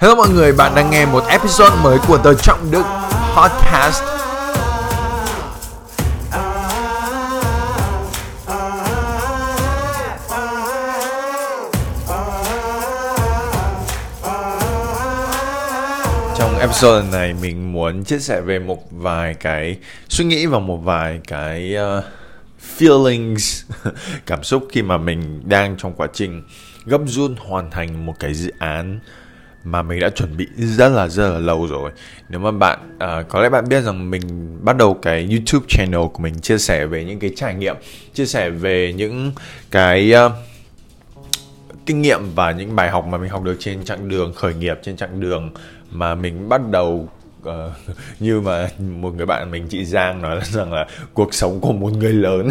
Hello mọi người, bạn đang nghe một episode mới của The Trọng Đức Podcast. Trong episode này mình muốn chia sẻ về một vài cái suy nghĩ và một vài cái uh, feelings, cảm xúc khi mà mình đang trong quá trình gấp run hoàn thành một cái dự án mà mình đã chuẩn bị rất là rất là lâu rồi. Nếu mà bạn uh, có lẽ bạn biết rằng mình bắt đầu cái YouTube channel của mình chia sẻ về những cái trải nghiệm chia sẻ về những cái uh, kinh nghiệm và những bài học mà mình học được trên chặng đường khởi nghiệp trên chặng đường mà mình bắt đầu uh, như mà một người bạn mình chị Giang nói rằng là cuộc sống của một người lớn.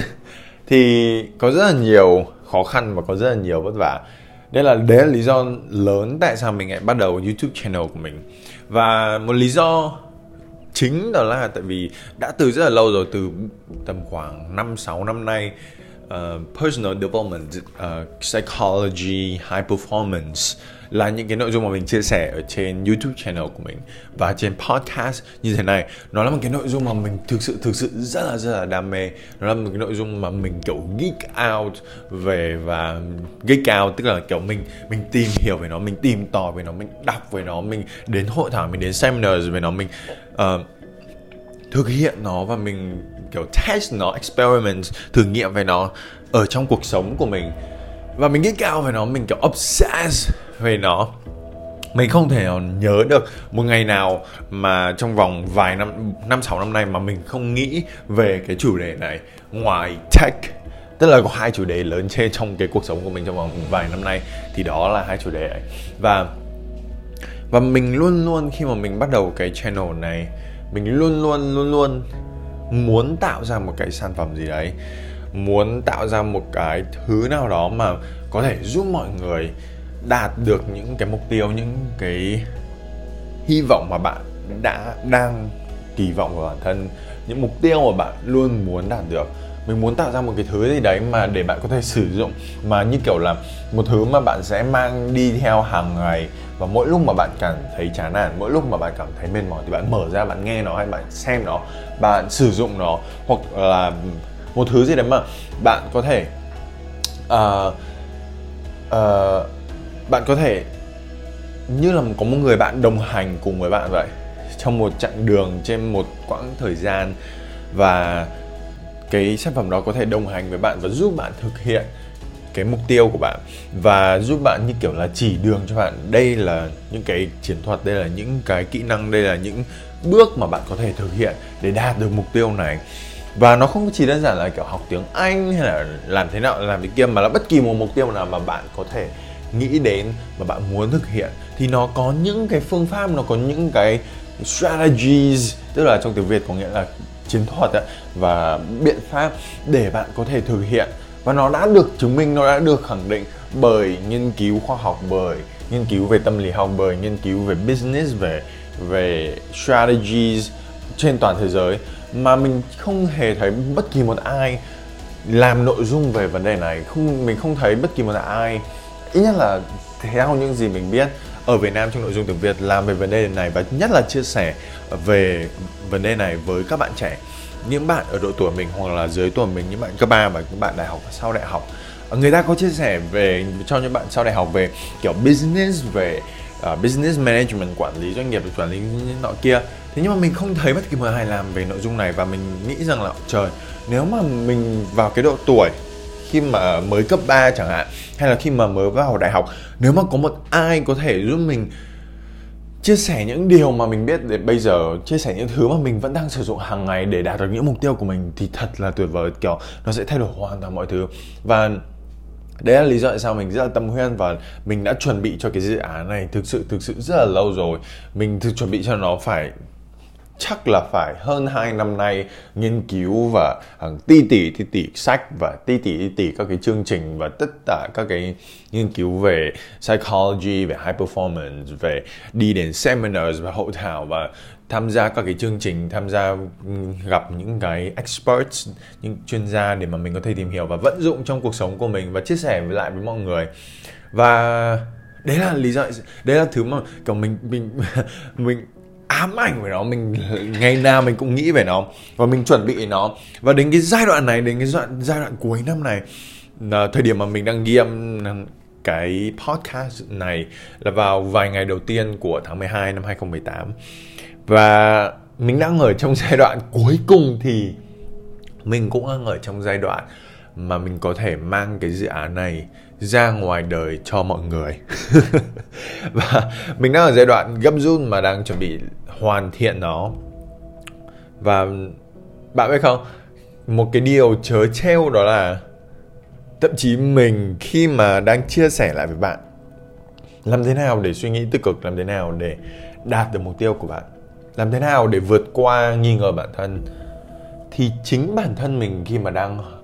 Thì có rất là nhiều khó khăn và có rất là nhiều vất vả đây là đấy là lý do lớn tại sao mình lại bắt đầu YouTube channel của mình. Và một lý do chính đó là tại vì đã từ rất là lâu rồi từ tầm khoảng 5 6 năm nay uh, personal development, uh, psychology, high performance là những cái nội dung mà mình chia sẻ ở trên YouTube channel của mình và trên podcast như thế này. Nó là một cái nội dung mà mình thực sự thực sự rất là rất là đam mê. Nó là một cái nội dung mà mình kiểu geek out về và geek out tức là kiểu mình mình tìm hiểu về nó mình tìm tòi về nó mình đọc về nó mình đến hội thảo mình đến seminars về nó mình uh, thực hiện nó và mình kiểu test nó experiment thử nghiệm về nó ở trong cuộc sống của mình. Và mình nghĩ cao về nó mình kiểu obsessed về nó. Mình không thể nhớ được một ngày nào mà trong vòng vài năm năm, sáu năm nay mà mình không nghĩ về cái chủ đề này ngoài tech. Tức là có hai chủ đề lớn trên trong cái cuộc sống của mình trong vòng vài năm nay, thì đó là hai chủ đề ấy. Và và mình luôn luôn khi mà mình bắt đầu cái channel này, mình luôn luôn luôn luôn muốn tạo ra một cái sản phẩm gì đấy, muốn tạo ra một cái thứ nào đó mà có thể giúp mọi người đạt được những cái mục tiêu những cái hy vọng mà bạn đã đang kỳ vọng vào bản thân những mục tiêu mà bạn luôn muốn đạt được. Mình muốn tạo ra một cái thứ gì đấy mà để bạn có thể sử dụng mà như kiểu là một thứ mà bạn sẽ mang đi theo hàng ngày và mỗi lúc mà bạn cảm thấy chán nản mỗi lúc mà bạn cảm thấy mệt mỏi thì bạn mở ra bạn nghe nó hay bạn xem nó bạn sử dụng nó hoặc là một thứ gì đấy mà bạn có thể uh, uh, bạn có thể như là có một người bạn đồng hành cùng với bạn vậy, trong một chặng đường, trên một quãng thời gian, và cái sản phẩm đó có thể đồng hành với bạn và giúp bạn thực hiện cái mục tiêu của bạn, và giúp bạn như kiểu là chỉ đường cho bạn. Đây là những cái chiến thuật, đây là những cái kỹ năng, đây là những bước mà bạn có thể thực hiện để đạt được mục tiêu này. Và nó không chỉ đơn giản là kiểu học tiếng Anh hay là làm thế nào, làm thế kia, mà là bất kỳ một mục tiêu nào mà bạn có thể nghĩ đến và bạn muốn thực hiện thì nó có những cái phương pháp nó có những cái strategies tức là trong tiếng Việt có nghĩa là chiến thuật ấy, và biện pháp để bạn có thể thực hiện. Và nó đã được chứng minh nó đã được khẳng định bởi nghiên cứu khoa học bởi nghiên cứu về tâm lý học bởi nghiên cứu về business về về strategies trên toàn thế giới mà mình không hề thấy bất kỳ một ai làm nội dung về vấn đề này. Không mình không thấy bất kỳ một ai ít nhất là theo những gì mình biết ở Việt Nam trong nội dung tiếng Việt làm về vấn đề này và nhất là chia sẻ về vấn đề này với các bạn trẻ. Những bạn ở độ tuổi mình hoặc là dưới tuổi mình những bạn cấp ba và những bạn đại học và sau đại học người ta có chia sẻ về cho những bạn sau đại học về kiểu business về uh, business management quản lý doanh nghiệp quản lý nọ kia. Thế nhưng mà mình không thấy bất kỳ một ai làm về nội dung này và mình nghĩ rằng là trời nếu mà mình vào cái độ tuổi khi mà mới cấp 3 chẳng hạn, hay là khi mà mới vào đại học, nếu mà có một ai có thể giúp mình chia sẻ những điều mà mình biết, để bây giờ chia sẻ những thứ mà mình vẫn đang sử dụng hàng ngày để đạt được những mục tiêu của mình, thì thật là tuyệt vời, kiểu, nó sẽ thay đổi hoàn toàn mọi thứ. Và đấy là lý do tại sao mình rất là tâm huyết và mình đã chuẩn bị cho cái dự án này thực sự thực sự rất là lâu rồi. Mình thực chuẩn bị cho nó phải chắc là phải hơn 2 năm nay nghiên cứu và hàng ti tỷ ti tỷ sách và ti tỷ ti tỷ các cái chương trình và tất cả các cái nghiên cứu về psychology, về high performance, về đi đến seminars và hội thảo và tham gia các cái chương trình, tham gia ừ, gặp những cái experts, những chuyên gia để mà mình có thể tìm hiểu và vận dụng trong cuộc sống của mình và chia sẻ với lại với mọi người. Và đấy là lý do, đấy là thứ mà, kiểu, mình mình mình ám ảnh về nó, mình ngày nào mình cũng nghĩ về nó, và mình chuẩn bị nó. Và đến cái giai đoạn này, đến cái giai đoạn giai đoạn cuối năm này, là thời điểm mà mình đang ghi âm cái podcast này là vào vài ngày đầu tiên của tháng 12 năm 2018 và mình đang ở trong giai đoạn cuối cùng thì mình cũng đang ở trong giai đoạn mà mình có thể mang cái dự án này ra ngoài đời cho mọi người. Và mình đang ở giai đoạn gấp rút mà đang chuẩn bị hoàn thiện nó. Và bạn biết không, một cái điều chớ treo đó là thậm chí mình khi mà đang chia sẻ lại với bạn, làm thế nào để suy nghĩ tích cực, làm thế nào để đạt được mục tiêu của bạn, làm thế nào để vượt qua nghi ngờ bản thân, thì chính bản thân mình khi mà đang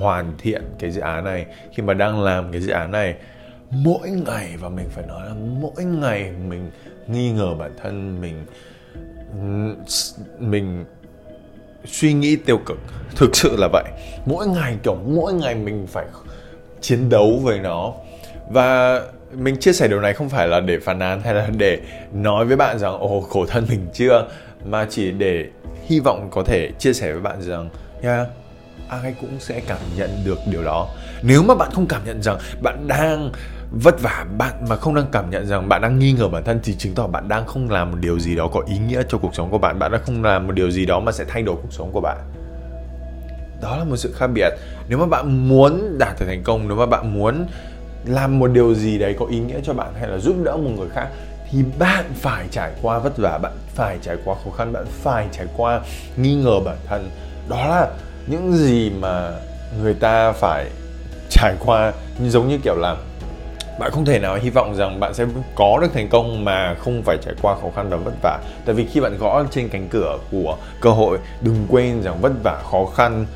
hoàn thiện cái dự án này. Khi mà đang làm cái dự án này mỗi ngày và mình phải nói là mỗi ngày mình nghi ngờ bản thân mình mình suy nghĩ tiêu cực. Thực sự là vậy. Mỗi ngày kiểu mỗi ngày mình phải chiến đấu với nó. Và mình chia sẻ điều này không phải là để phàn nàn hay là để nói với bạn rằng ồ khổ thân mình chưa? Mà chỉ để hy vọng có thể chia sẻ với bạn rằng yeah, ai cũng sẽ cảm nhận được điều đó. Nếu mà bạn không cảm nhận rằng bạn đang vất vả, bạn mà không đang cảm nhận rằng bạn đang nghi ngờ bản thân thì chứng tỏ bạn đang không làm một điều gì đó có ý nghĩa cho cuộc sống của bạn. Bạn đang không làm một điều gì đó mà sẽ thay đổi cuộc sống của bạn. Đó là một sự khác biệt. Nếu mà bạn muốn đạt được thành công, nếu mà bạn muốn làm một điều gì đấy có ý nghĩa cho bạn hay là giúp đỡ một người khác thì bạn phải trải qua vất vả, bạn phải trải qua khó khăn, bạn phải trải qua nghi ngờ bản thân. Đó là những gì mà người ta phải trải qua giống như kiểu là bạn không thể nào hy vọng rằng bạn sẽ có được thành công mà không phải trải qua khó khăn và vất vả. Tại vì khi bạn gõ trên cánh cửa của cơ hội đừng quên rằng vất vả khó khăn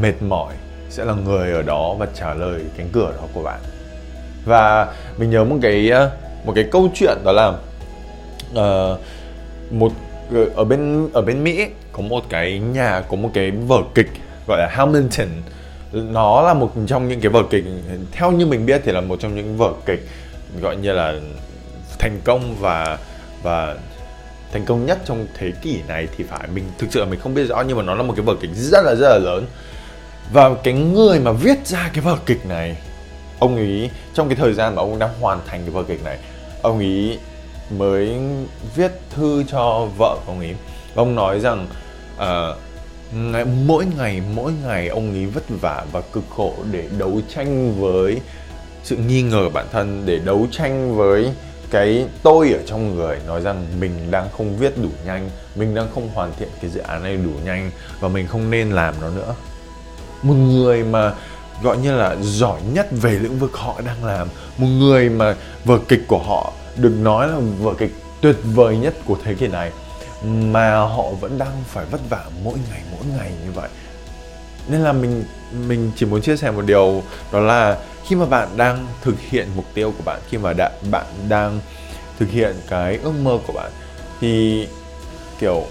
mệt mỏi sẽ là người ở đó và trả lời cánh cửa đó của bạn. Và mình nhớ một cái ờ, một cái câu chuyện đó là uh, một ở bên ở bên Mỹ có một cái nhà, có một cái vở kịch gọi là Hamilton. Nó là một trong những cái vở kịch, theo như mình biết thì là một trong những vở kịch gọi như là thành công và và thành công nhất trong thế kỷ này thì phải, mình thực sự là mình không biết rõ, nhưng mà nó là một cái vở kịch rất là rất là lớn. Và cái người mà viết ra cái vở kịch này, ông ấy, trong cái thời gian mà ông đang hoàn thành cái vở kịch này, ông ấy mới viết thư cho vợ của ông ấy. Ông nói rằng uh, ngày, mỗi ngày mỗi ngày ông ấy vất vả và cực khổ để đấu tranh với sự nghi ngờ bản thân để đấu tranh với cái tôi ở trong người. Nói rằng mình đang không viết đủ nhanh mình đang không hoàn thiện cái dự án này đủ nhanh và mình không nên làm nó nữa. Một người mà gọi như là giỏi nhất về lĩnh vực họ đang làm một người mà vở kịch của họ được nói là vở kịch tuyệt vời nhất của thế kỷ này mà họ vẫn đang phải vất vả mỗi ngày mỗi ngày như vậy. Nên là mình mình chỉ muốn chia sẻ một điều đó là khi mà bạn đang thực hiện mục tiêu của bạn khi mà đã, bạn đang thực hiện cái ước mơ của bạn thì kiểu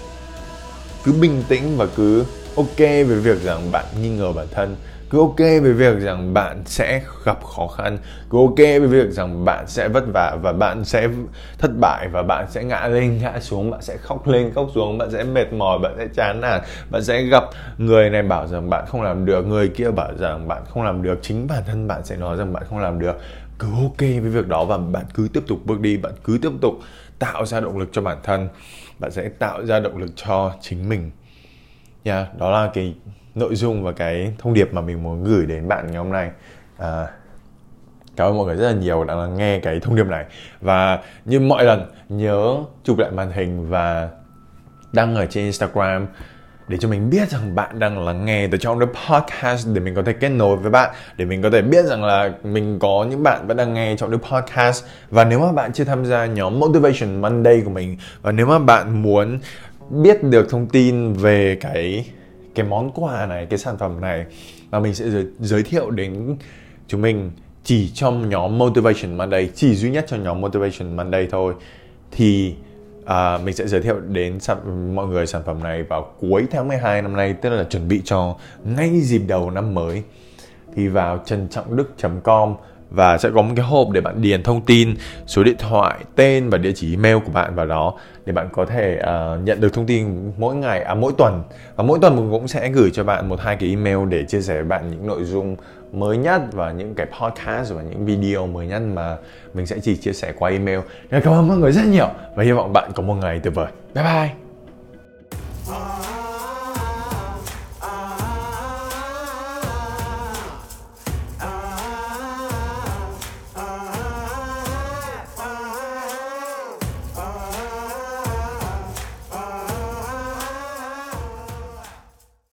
cứ bình tĩnh và cứ ok về việc rằng bạn nghi ngờ bản thân cứ ok với việc rằng bạn sẽ gặp khó khăn cứ ok với việc rằng bạn sẽ vất vả và bạn sẽ thất bại và bạn sẽ ngã lên ngã xuống bạn sẽ khóc lên khóc xuống bạn sẽ mệt mỏi bạn sẽ chán nản bạn sẽ gặp người này bảo rằng bạn không làm được người kia bảo rằng bạn không làm được chính bản thân bạn sẽ nói rằng bạn không làm được cứ ok với việc đó và bạn cứ tiếp tục bước đi bạn cứ tiếp tục tạo ra động lực cho bản thân bạn sẽ tạo ra động lực cho chính mình nha yeah, đó là cái nội dung và cái thông điệp mà mình muốn gửi đến bạn ngày hôm nay. À, cảm ơn mọi người rất là nhiều đã lắng nghe cái thông điệp này. Và như mọi lần nhớ chụp lại màn hình và đăng ở trên Instagram để cho mình biết rằng bạn đang lắng nghe từ trong cái podcast để mình có thể kết nối với bạn để mình có thể biết rằng là mình có những bạn vẫn đang nghe trong cái podcast. Và nếu mà bạn chưa tham gia nhóm Motivation Monday của mình và nếu mà bạn muốn biết được thông tin về cái cái món quà này cái sản phẩm này và mình sẽ giới, giới thiệu đến chúng mình chỉ trong nhóm Motivation Monday chỉ duy nhất cho nhóm Motivation Monday thôi. Thì à, mình sẽ giới thiệu đến sản, mọi người sản phẩm này vào cuối tháng 12 năm nay tức là chuẩn bị cho ngay dịp đầu năm mới. Thì vào trần trọng đức com và sẽ có một cái hộp để bạn điền thông tin số điện thoại tên và địa chỉ email của bạn vào đó để bạn có thể uh, nhận được thông tin mỗi ngày à mỗi tuần và mỗi tuần mình cũng sẽ gửi cho bạn một hai cái email để chia sẻ với bạn những nội dung mới nhất và những cái podcast và những video mới nhất mà mình sẽ chỉ chia sẻ qua email. Cảm ơn mọi người rất nhiều và hy vọng bạn có một ngày tuyệt vời. Bye bye.